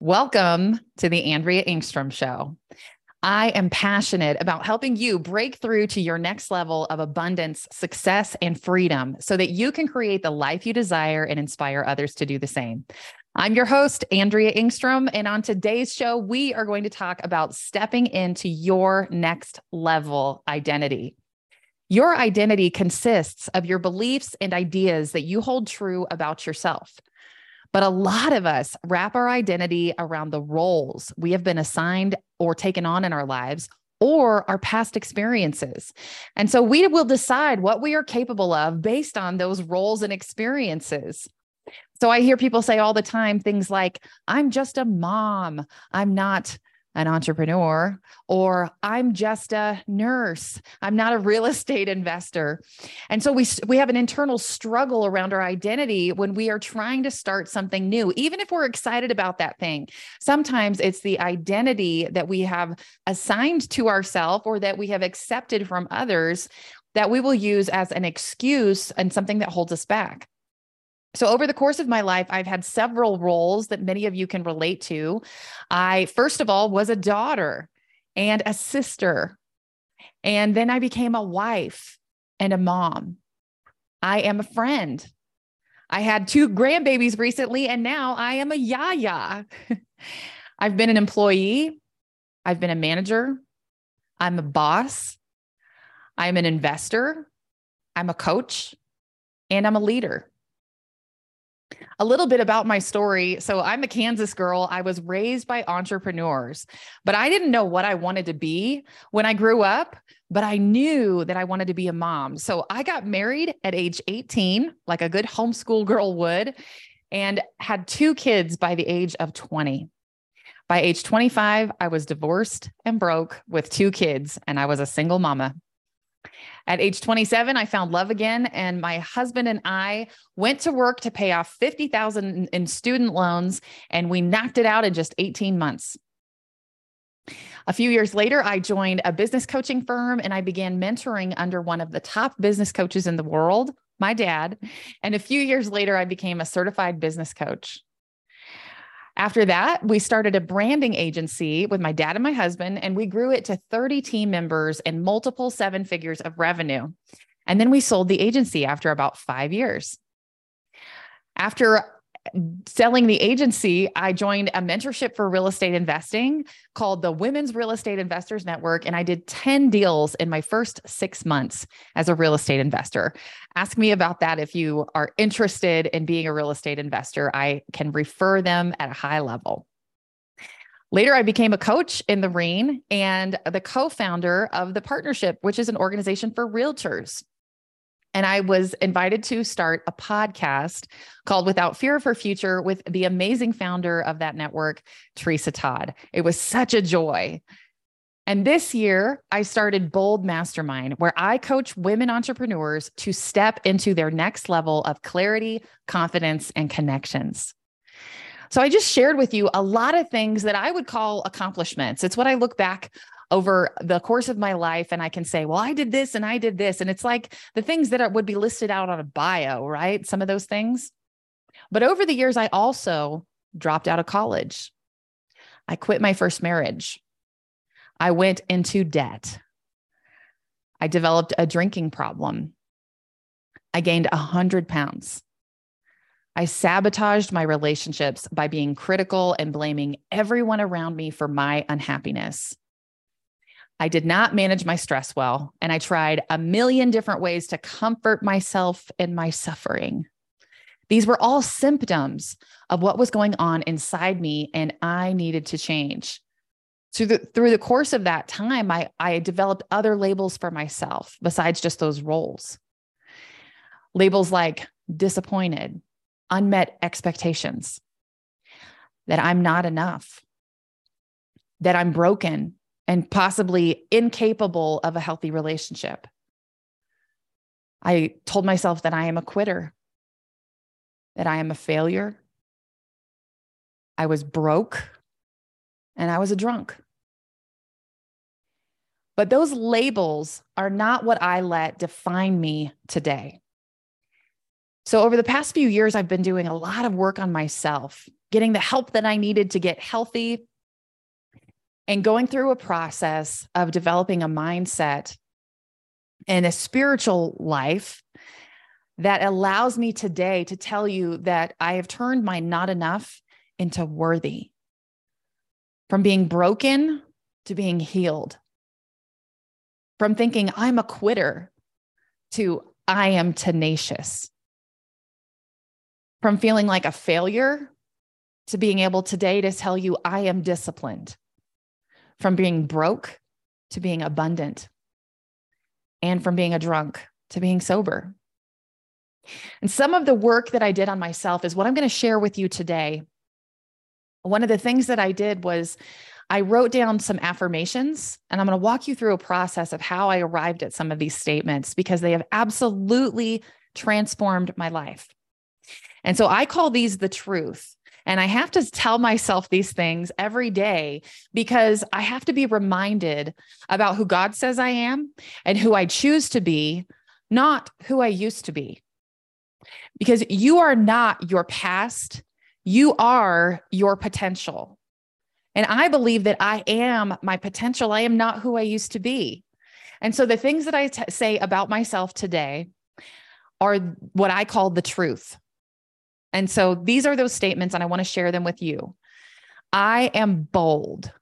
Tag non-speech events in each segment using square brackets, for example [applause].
Welcome to the Andrea Engstrom Show. I am passionate about helping you break through to your next level of abundance, success, and freedom so that you can create the life you desire and inspire others to do the same. I'm your host, Andrea Engstrom. And on today's show, we are going to talk about stepping into your next level identity. Your identity consists of your beliefs and ideas that you hold true about yourself. But a lot of us wrap our identity around the roles we have been assigned or taken on in our lives or our past experiences. And so we will decide what we are capable of based on those roles and experiences. So I hear people say all the time things like, I'm just a mom. I'm not an entrepreneur, or I'm just a nurse. I'm not a real estate investor. And so we we have an internal struggle around our identity when we are trying to start something new, even if we're excited about that thing. Sometimes it's the identity that we have assigned to ourselves or that we have accepted from others that we will use as an excuse and something that holds us back. So, over the course of my life, I've had several roles that many of you can relate to. I, first of all, was a daughter and a sister. And then I became a wife and a mom. I am a friend. I had two grandbabies recently, and now I am a yaya. [laughs] I've been an employee. I've been a manager. I'm a boss. I'm an investor. I'm a coach. And I'm a leader a little bit about my story. So, I'm a Kansas girl. I was raised by entrepreneurs, but I didn't know what I wanted to be when I grew up, but I knew that I wanted to be a mom. So, I got married at age 18, like a good homeschool girl would, and had two kids by the age of 20. By age 25, I was divorced and broke with two kids, and I was a single mama. At age 27, I found love again, and my husband and I went to work to pay off 50,000 in student loans, and we knocked it out in just 18 months. A few years later, I joined a business coaching firm and I began mentoring under one of the top business coaches in the world, my dad. And a few years later, I became a certified business coach. After that, we started a branding agency with my dad and my husband, and we grew it to 30 team members and multiple seven figures of revenue. And then we sold the agency after about five years. After selling the agency, I joined a mentorship for real estate investing called the Women's Real Estate Investors Network. And I did 10 deals in my first six months as a real estate investor. Ask me about that if you are interested in being a real estate investor. I can refer them at a high level. Later, I became a coach in the REIN and the co founder of the partnership, which is an organization for realtors. And I was invited to start a podcast called Without Fear of Her Future with the amazing founder of that network, Teresa Todd. It was such a joy. And this year, I started Bold Mastermind, where I coach women entrepreneurs to step into their next level of clarity, confidence, and connections. So I just shared with you a lot of things that I would call accomplishments. It's what I look back over the course of my life and I can say, well, I did this and I did this. And it's like the things that are, would be listed out on a bio, right? Some of those things. But over the years, I also dropped out of college. I quit my first marriage. I went into debt. I developed a drinking problem. I gained 100 pounds. I sabotaged my relationships by being critical and blaming everyone around me for my unhappiness. I did not manage my stress well, and I tried a million different ways to comfort myself in my suffering. These were all symptoms of what was going on inside me, and I needed to change. So the, through the course of that time, I, I developed other labels for myself besides just those roles. Labels like disappointed, unmet expectations, that I'm not enough, that I'm broken and possibly incapable of a healthy relationship. I told myself that I am a quitter, that I am a failure. I was broke and I was a drunk. But those labels are not what I let define me today. So, over the past few years, I've been doing a lot of work on myself getting the help that I needed to get healthy, and going through a process of developing a mindset and a spiritual life that allows me today to tell you that I have turned my not enough into worthy. From being broken to being healed. From thinking I'm a quitter to I am tenacious. From feeling like a failure to being able today to tell you I am disciplined from being broke to being abundant, and from being a drunk to being sober. And some of the work that I did on myself is what I'm going to share with you today. One of the things that I did was I wrote down some affirmations, and I'm going to walk you through a process of how I arrived at some of these statements because they have absolutely transformed my life. And so I call these the truth. And I have to tell myself these things every day because I have to be reminded about who God says I am and who I choose to be, not who I used to be. Because you are not your past, you are your potential. And I believe that I am my potential. I am not who I used to be. And so the things that I t- say about myself today are what I call the truth. And so these are those statements, and I want to share them with you. I am bold.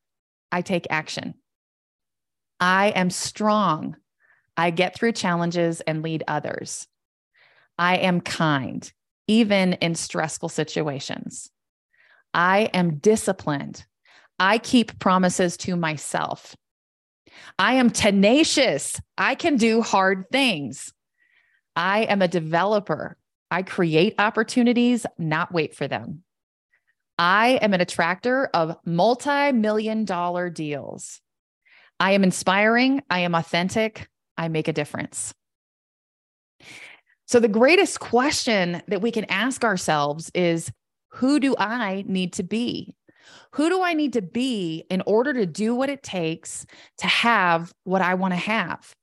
I take action. I am strong. I get through challenges and lead others. I am kind, even in stressful situations. I am disciplined. I keep promises to myself. I am tenacious. I can do hard things. I am a developer. I create opportunities, not wait for them. I am an attractor of multi million dollar deals. I am inspiring. I am authentic. I make a difference. So, the greatest question that we can ask ourselves is who do I need to be? Who do I need to be in order to do what it takes to have what I want to have?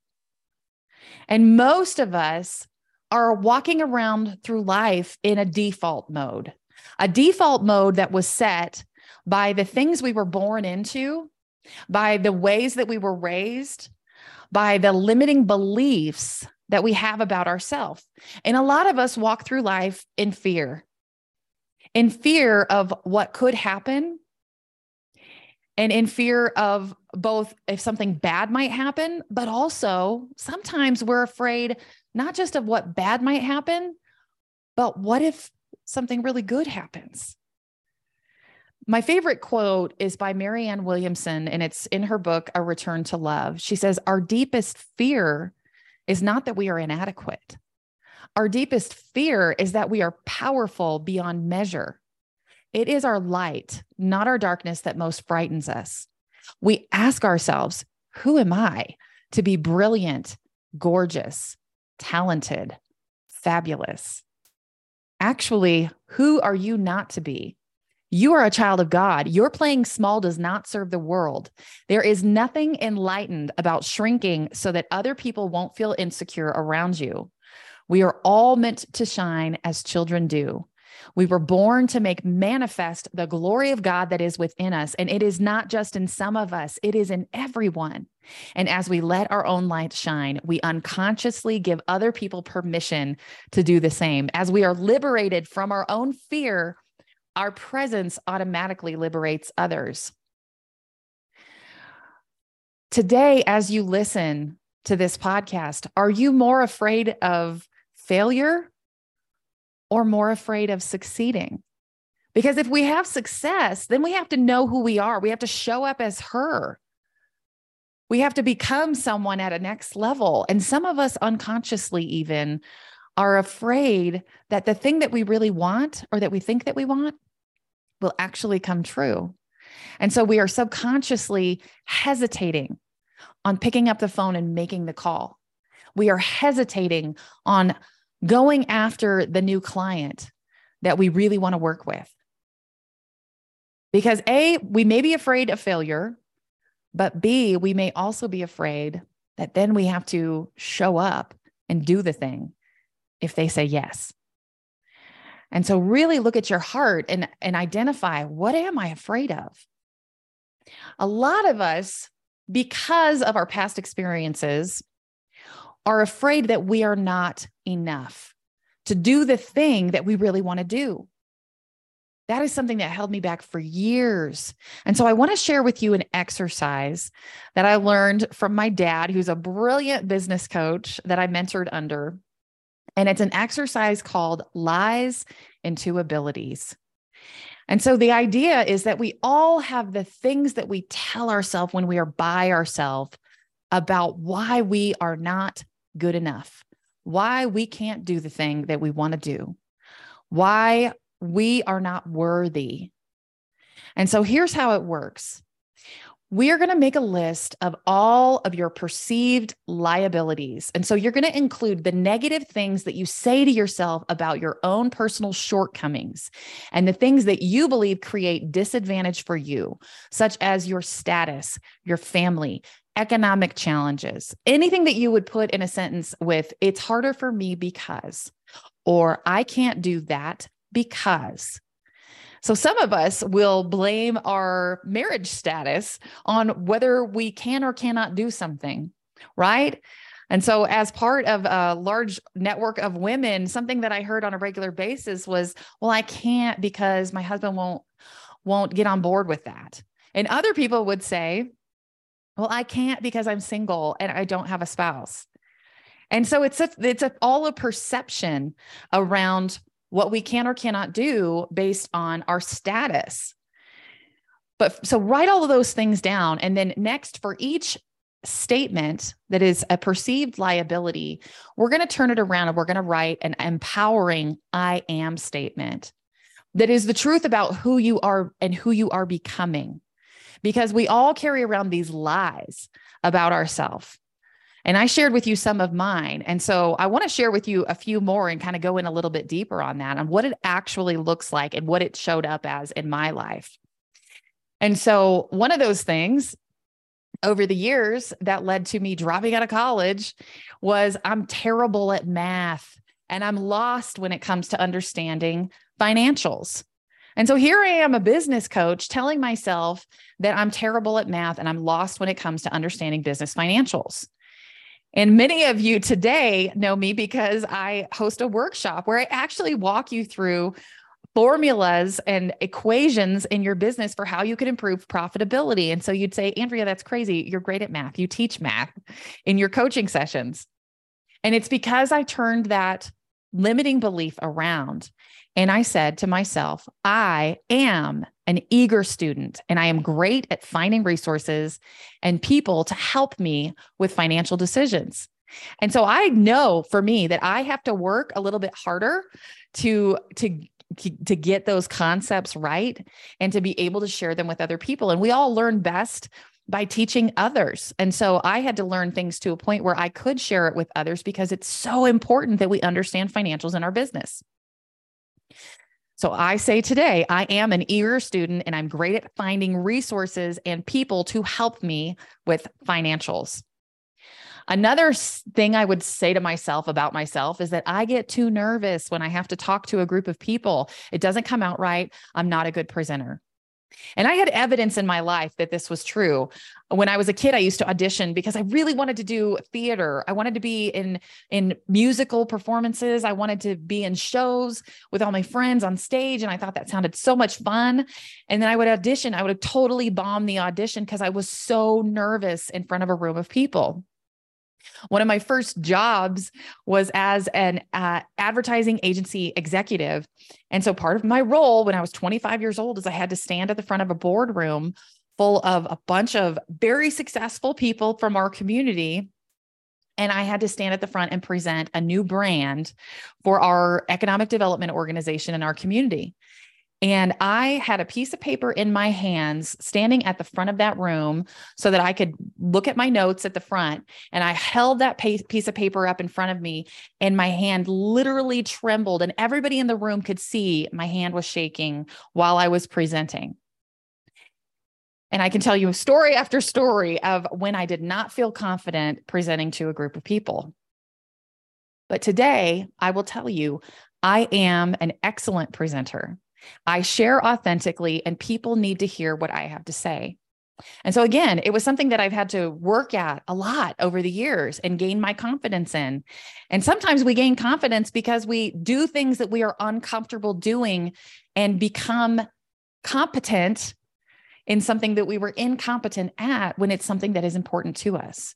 And most of us are walking around through life in a default mode, a default mode that was set by the things we were born into, by the ways that we were raised, by the limiting beliefs that we have about ourselves. And a lot of us walk through life in fear, in fear of what could happen, and in fear of both if something bad might happen, but also sometimes we're afraid not just of what bad might happen, but what if something really good happens? My favorite quote is by Marianne Williamson, and it's in her book, A Return to Love. She says, Our deepest fear is not that we are inadequate. Our deepest fear is that we are powerful beyond measure. It is our light, not our darkness, that most frightens us. We ask ourselves, Who am I to be brilliant, gorgeous, talented, fabulous. Actually, who are you not to be? You are a child of God. Your playing small does not serve the world. There is nothing enlightened about shrinking so that other people won't feel insecure around you. We are all meant to shine as children do. We were born to make manifest the glory of God that is within us. And it is not just in some of us, it is in everyone. And as we let our own light shine, we unconsciously give other people permission to do the same. As we are liberated from our own fear, our presence automatically liberates others. Today, as you listen to this podcast, are you more afraid of failure or more afraid of succeeding? Because if we have success, then we have to know who we are. We have to show up as her. We have to become someone at a next level. And some of us unconsciously, even, are afraid that the thing that we really want or that we think that we want will actually come true. And so we are subconsciously hesitating on picking up the phone and making the call. We are hesitating on going after the new client that we really want to work with. Because A, we may be afraid of failure, but B, we may also be afraid that then we have to show up and do the thing if they say yes. And so really look at your heart and, and identify what am I afraid of? A lot of us, because of our past experiences, are afraid that we are not enough to do the thing that we really want to do. That is something that held me back for years. And so I want to share with you an exercise that I learned from my dad, who's a brilliant business coach that I mentored under. And it's an exercise called Lies into Abilities. And so the idea is that we all have the things that we tell ourselves when we are by ourselves about why we are not good enough, why we can't do the thing that we want to do, why we are not worthy. And so here's how it works we are going to make a list of all of your perceived liabilities. And so you're going to include the negative things that you say to yourself about your own personal shortcomings and the things that you believe create disadvantage for you, such as your status, your family, economic challenges, anything that you would put in a sentence with, it's harder for me because, or I can't do that because. So some of us will blame our marriage status on whether we can or cannot do something, right? And so, as part of a large network of women, something that I heard on a regular basis was, "Well, I can't because my husband won't won't get on board with that." And other people would say, "Well, I can't because I'm single and I don't have a spouse." And so it's a, it's a, all a perception around what we can or cannot do based on our status. But so write all of those things down. And then next, for each statement that is a perceived liability, we're going to turn it around and we're going to write an empowering I am statement that is the truth about who you are and who you are becoming. Because we all carry around these lies about ourselves. And I shared with you some of mine. And so I want to share with you a few more and kind of go in a little bit deeper on that, on what it actually looks like and what it showed up as in my life. And so one of those things over the years that led to me dropping out of college was I'm terrible at math and I'm lost when it comes to understanding financials. And so here I am, a business coach, telling myself that I'm terrible at math and I'm lost when it comes to understanding business financials. And many of you today know me because I host a workshop where I actually walk you through formulas and equations in your business for how you could improve profitability. And so you'd say, Andrea, that's crazy. You're great at math. You teach math in your coaching sessions. And it's because I turned that limiting belief around. And I said to myself, I am an eager student and I am great at finding resources and people to help me with financial decisions. And so I know for me that I have to work a little bit harder to to to get those concepts right and to be able to share them with other people and we all learn best by teaching others. And so I had to learn things to a point where I could share it with others because it's so important that we understand financials in our business. So I say today, I am an eager student and I'm great at finding resources and people to help me with financials. Another thing I would say to myself about myself is that I get too nervous when I have to talk to a group of people. It doesn't come out right. I'm not a good presenter. And I had evidence in my life that this was true. When I was a kid, I used to audition because I really wanted to do theater. I wanted to be in in musical performances. I wanted to be in shows with all my friends on stage and I thought that sounded so much fun. And then I would audition. I would have totally bombed the audition because I was so nervous in front of a room of people. One of my first jobs was as an uh, advertising agency executive. And so part of my role when I was 25 years old is I had to stand at the front of a boardroom full of a bunch of very successful people from our community. And I had to stand at the front and present a new brand for our economic development organization in our community. And I had a piece of paper in my hands standing at the front of that room so that I could look at my notes at the front. And I held that piece of paper up in front of me, and my hand literally trembled. And everybody in the room could see my hand was shaking while I was presenting. And I can tell you story after story of when I did not feel confident presenting to a group of people. But today, I will tell you, I am an excellent presenter. I share authentically, and people need to hear what I have to say. And so, again, it was something that I've had to work at a lot over the years and gain my confidence in. And sometimes we gain confidence because we do things that we are uncomfortable doing and become competent in something that we were incompetent at when it's something that is important to us.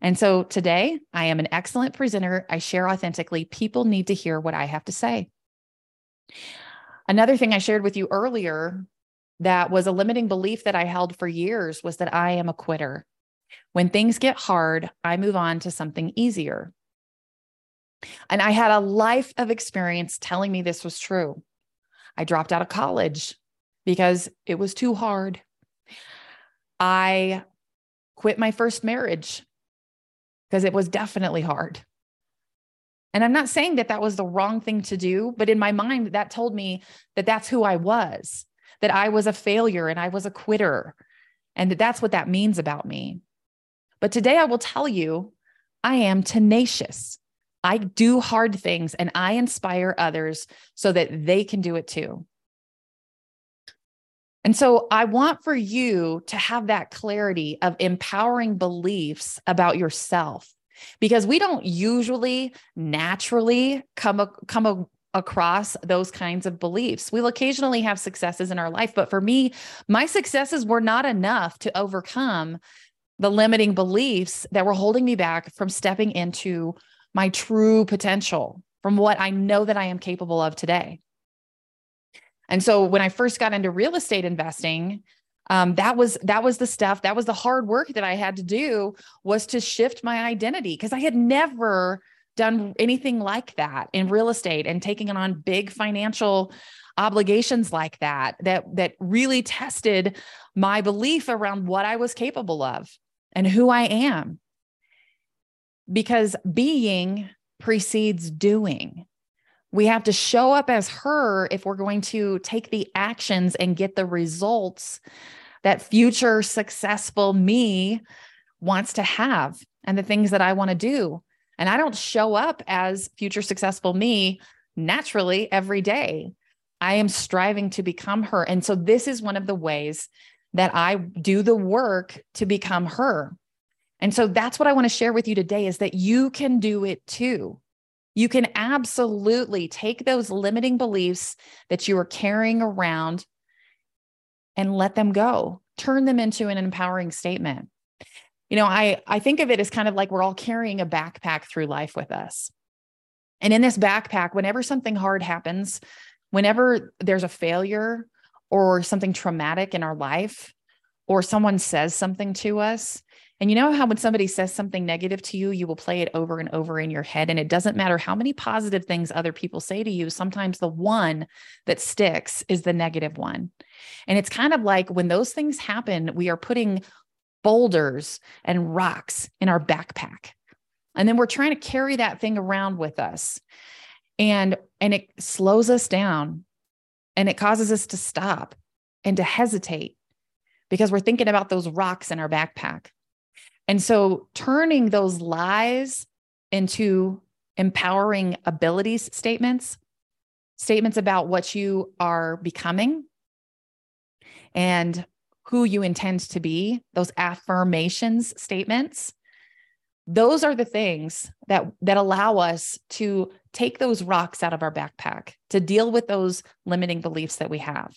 And so today, I am an excellent presenter. I share authentically. People need to hear what I have to say. Another thing I shared with you earlier that was a limiting belief that I held for years was that I am a quitter. When things get hard, I move on to something easier. And I had a life of experience telling me this was true. I dropped out of college because it was too hard. I quit my first marriage because it was definitely hard. And I'm not saying that that was the wrong thing to do, but in my mind, that told me that that's who I was, that I was a failure and I was a quitter, and that that's what that means about me. But today I will tell you, I am tenacious. I do hard things and I inspire others so that they can do it too. And so I want for you to have that clarity of empowering beliefs about yourself because we don't usually naturally come, come across those kinds of beliefs. We'll occasionally have successes in our life, but for me, my successes were not enough to overcome the limiting beliefs that were holding me back from stepping into my true potential, from what I know that I am capable of today. And so when I first got into real estate investing, um, that was that was the stuff that was the hard work that i had to do was to shift my identity because i had never done anything like that in real estate and taking on big financial obligations like that that that really tested my belief around what i was capable of and who i am. Because being precedes doing. We have to show up as her if we're going to take the actions and get the results that future successful me wants to have and the things that I want to do. And I don't show up as future successful me naturally every day. I am striving to become her. And so this is one of the ways that I do the work to become her. And so that's what I want to share with you today is that you can do it too. You can absolutely take those limiting beliefs that you are carrying around and let them go. Turn them into an empowering statement. You know, I I think of it as kind of like we're all carrying a backpack through life with us. And in this backpack, whenever something hard happens, whenever there's a failure or something traumatic in our life, or someone says something to us, and you know how when somebody says something negative to you, you will play it over and over in your head. And it doesn't matter how many positive things other people say to you, sometimes the one that sticks is the negative one. And it's kind of like when those things happen, we are putting boulders and rocks in our backpack. And then we're trying to carry that thing around with us. And and it slows us down and it causes us to stop and to hesitate because we're thinking about those rocks in our backpack. And so turning those lies into empowering abilities statements, statements about what you are becoming and who you intend to be, those affirmations statements, those are the things that that allow us to take those rocks out of our backpack to deal with those limiting beliefs that we have.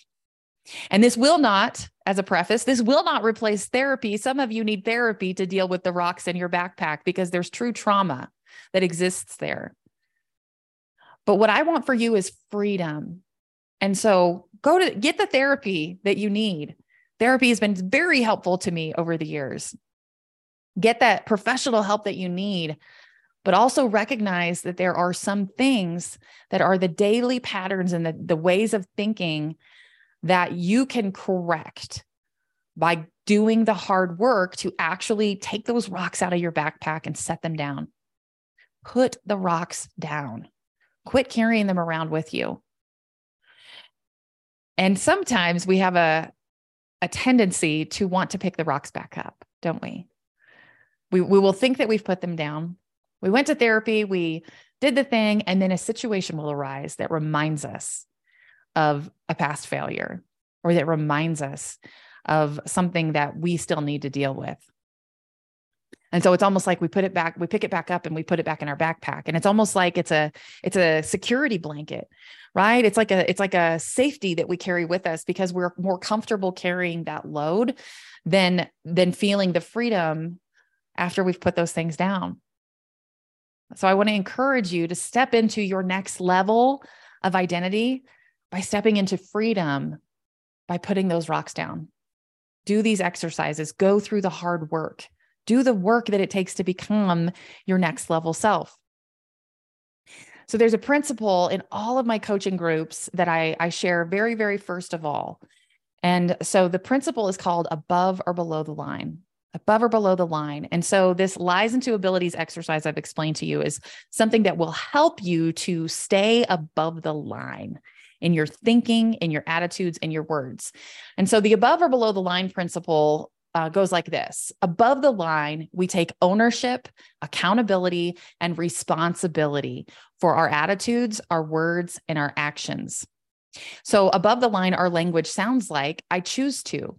And this will not, as a preface, this will not replace therapy. Some of you need therapy to deal with the rocks in your backpack because there's true trauma that exists there. But what I want for you is freedom. And so go to get the therapy that you need. Therapy has been very helpful to me over the years. Get that professional help that you need, but also recognize that there are some things that are the daily patterns and the, the ways of thinking that you can correct by doing the hard work to actually take those rocks out of your backpack and set them down. Put the rocks down. Quit carrying them around with you. And sometimes we have a, a tendency to want to pick the rocks back up, don't we? We, we will think that we've put them down. We went to therapy, we did the thing, and then a situation will arise that reminds us of a past failure or that reminds us of something that we still need to deal with. And so it's almost like we put it back, we pick it back up and we put it back in our backpack. And it's almost like it's a it's a security blanket, right? It's like a it's like a safety that we carry with us because we're more comfortable carrying that load than than feeling the freedom after we've put those things down. So I want to encourage you to step into your next level of identity by stepping into freedom by putting those rocks down. Do these exercises, go through the hard work do the work that it takes to become your next level self. So there's a principle in all of my coaching groups that I, I share very, very first of all. And so the principle is called above or below the line, above or below the line. And so this lies into abilities exercise I've explained to you is something that will help you to stay above the line in your thinking, in your attitudes, and your words. And so the above or below the line principle uh, goes like this Above the line, we take ownership, accountability, and responsibility for our attitudes, our words, and our actions. So, above the line, our language sounds like I choose to,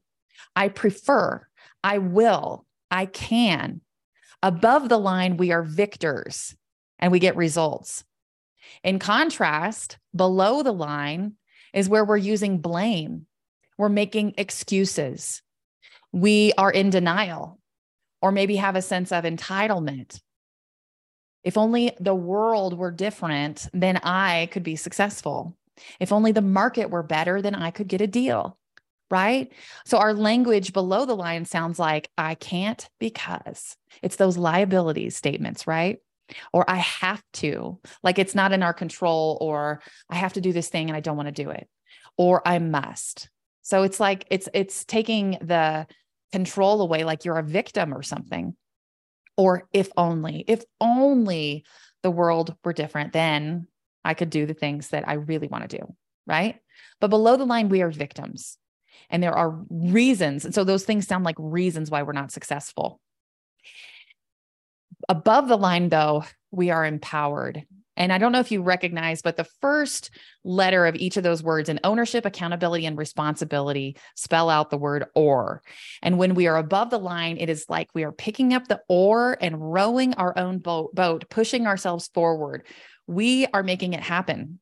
I prefer, I will, I can. Above the line, we are victors and we get results. In contrast, below the line is where we're using blame, we're making excuses, we are in denial or maybe have a sense of entitlement. If only the world were different, then I could be successful. If only the market were better, then I could get a deal. Right. So our language below the line sounds like I can't because it's those liability statements, right? Or I have to, like it's not in our control, or I have to do this thing and I don't want to do it, or I must. So it's like it's it's taking the control away like you're a victim or something. Or if only, if only the world were different, then I could do the things that I really want to do. Right. But below the line, we are victims. And there are reasons. And so those things sound like reasons why we're not successful. Above the line, though, we are empowered. And I don't know if you recognize, but the first letter of each of those words in ownership, accountability, and responsibility spell out the word oar. And when we are above the line, it is like we are picking up the oar and rowing our own boat, boat pushing ourselves forward. We are making it happen.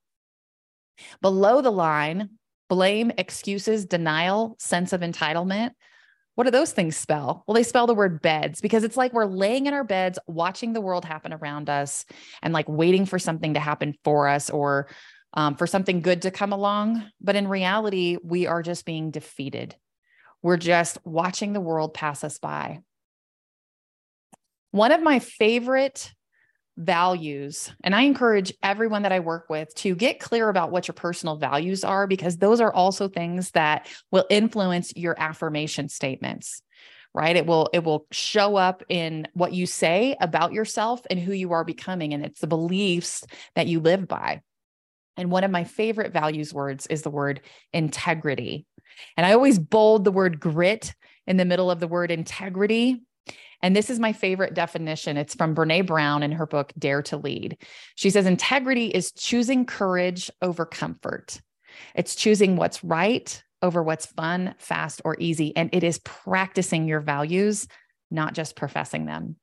Below the line, blame, excuses, denial, sense of entitlement, what do those things spell? Well, they spell the word beds because it's like we're laying in our beds, watching the world happen around us and like waiting for something to happen for us or um, for something good to come along. But in reality, we are just being defeated. We're just watching the world pass us by. One of my favorite values. And I encourage everyone that I work with to get clear about what your personal values are, because those are also things that will influence your affirmation statements right it will it will show up in what you say about yourself and who you are becoming and it's the beliefs that you live by and one of my favorite values words is the word integrity and i always bold the word grit in the middle of the word integrity and this is my favorite definition. It's from Brene Brown in her book, Dare to Lead. She says, integrity is choosing courage over comfort, it's choosing what's right over what's fun, fast, or easy. And it is practicing your values, not just professing them.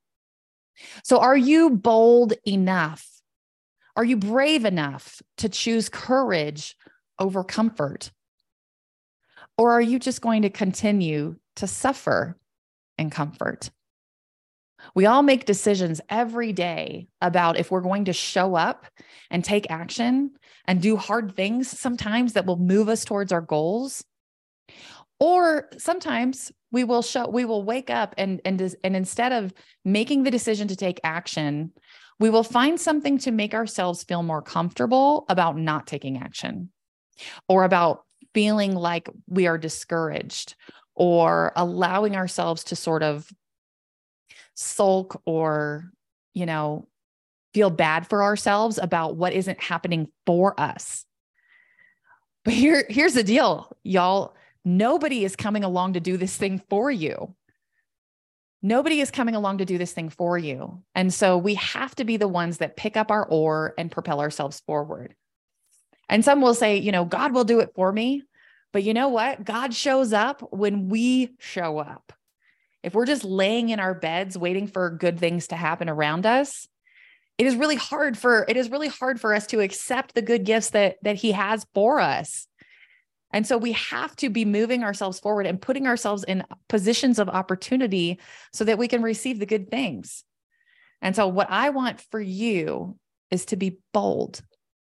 So, are you bold enough? Are you brave enough to choose courage over comfort? Or are you just going to continue to suffer in comfort? We all make decisions every day about if we're going to show up and take action and do hard things sometimes that will move us towards our goals. Or sometimes we will show we will wake up and and and instead of making the decision to take action, we will find something to make ourselves feel more comfortable about not taking action or about feeling like we are discouraged or allowing ourselves to sort of sulk or, you know, feel bad for ourselves about what isn't happening for us. But here, here's the deal, y'all. Nobody is coming along to do this thing for you. Nobody is coming along to do this thing for you. And so we have to be the ones that pick up our oar and propel ourselves forward. And some will say, you know, God will do it for me. But you know what? God shows up when we show up. If we're just laying in our beds waiting for good things to happen around us, it is really hard for it is really hard for us to accept the good gifts that that he has for us. And so we have to be moving ourselves forward and putting ourselves in positions of opportunity so that we can receive the good things. And so, what I want for you is to be bold,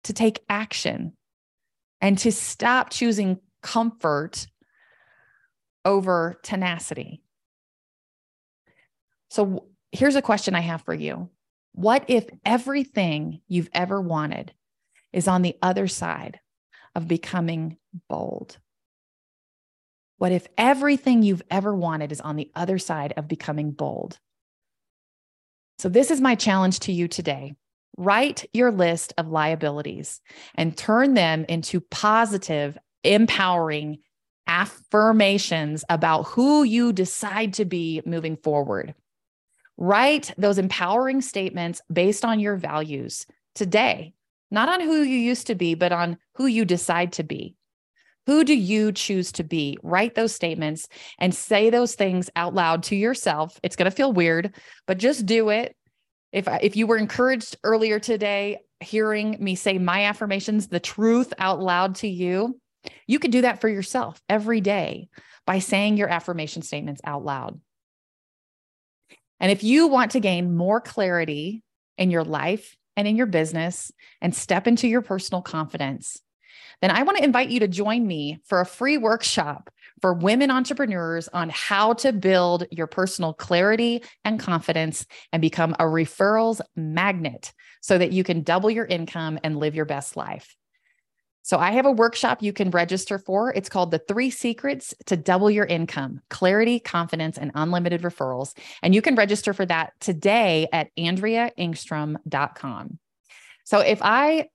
to take action, and to stop choosing comfort over tenacity. So, here's a question I have for you What if everything you've ever wanted is on the other side of becoming bold? What if everything you've ever wanted is on the other side of becoming bold? So, this is my challenge to you today. Write your list of liabilities and turn them into positive, empowering affirmations about who you decide to be moving forward. Write those empowering statements based on your values today not on who you used to be, but on who you decide to be. Who do you choose to be? Write those statements and say those things out loud to yourself. It's going to feel weird, but just do it. If if you were encouraged earlier today hearing me say my affirmations, the truth out loud to you, you can do that for yourself every day by saying your affirmation statements out loud. And if you want to gain more clarity in your life and in your business and step into your personal confidence, then I want to invite you to join me for a free workshop for women entrepreneurs on how to build your personal clarity and confidence and become a referrals magnet so that you can double your income and live your best life. So I have a workshop you can register for. It's called The Three Secrets to Double Your Income Clarity, Confidence, and Unlimited Referrals. And you can register for that today at AndreaEngstrom.com. So if I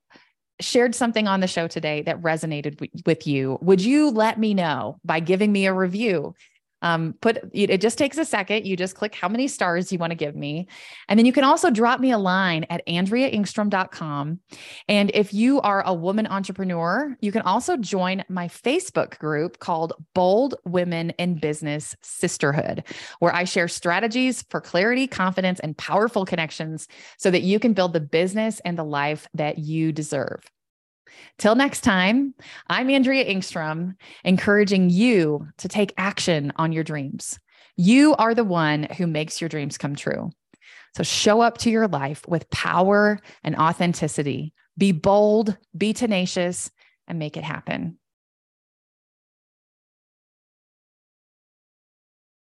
shared something on the show today that resonated with you, would you let me know by giving me a review? Um, put it just takes a second. You just click how many stars you want to give me. And then you can also drop me a line at AndreaEngstrom.com. And if you are a woman entrepreneur, you can also join my Facebook group called Bold Women in Business Sisterhood, where I share strategies for clarity, confidence, and powerful connections so that you can build the business and the life that you deserve. Till next time, I'm Andrea Engstrom, encouraging you to take action on your dreams. You are the one who makes your dreams come true. So show up to your life with power and authenticity. Be bold, be tenacious, and make it happen.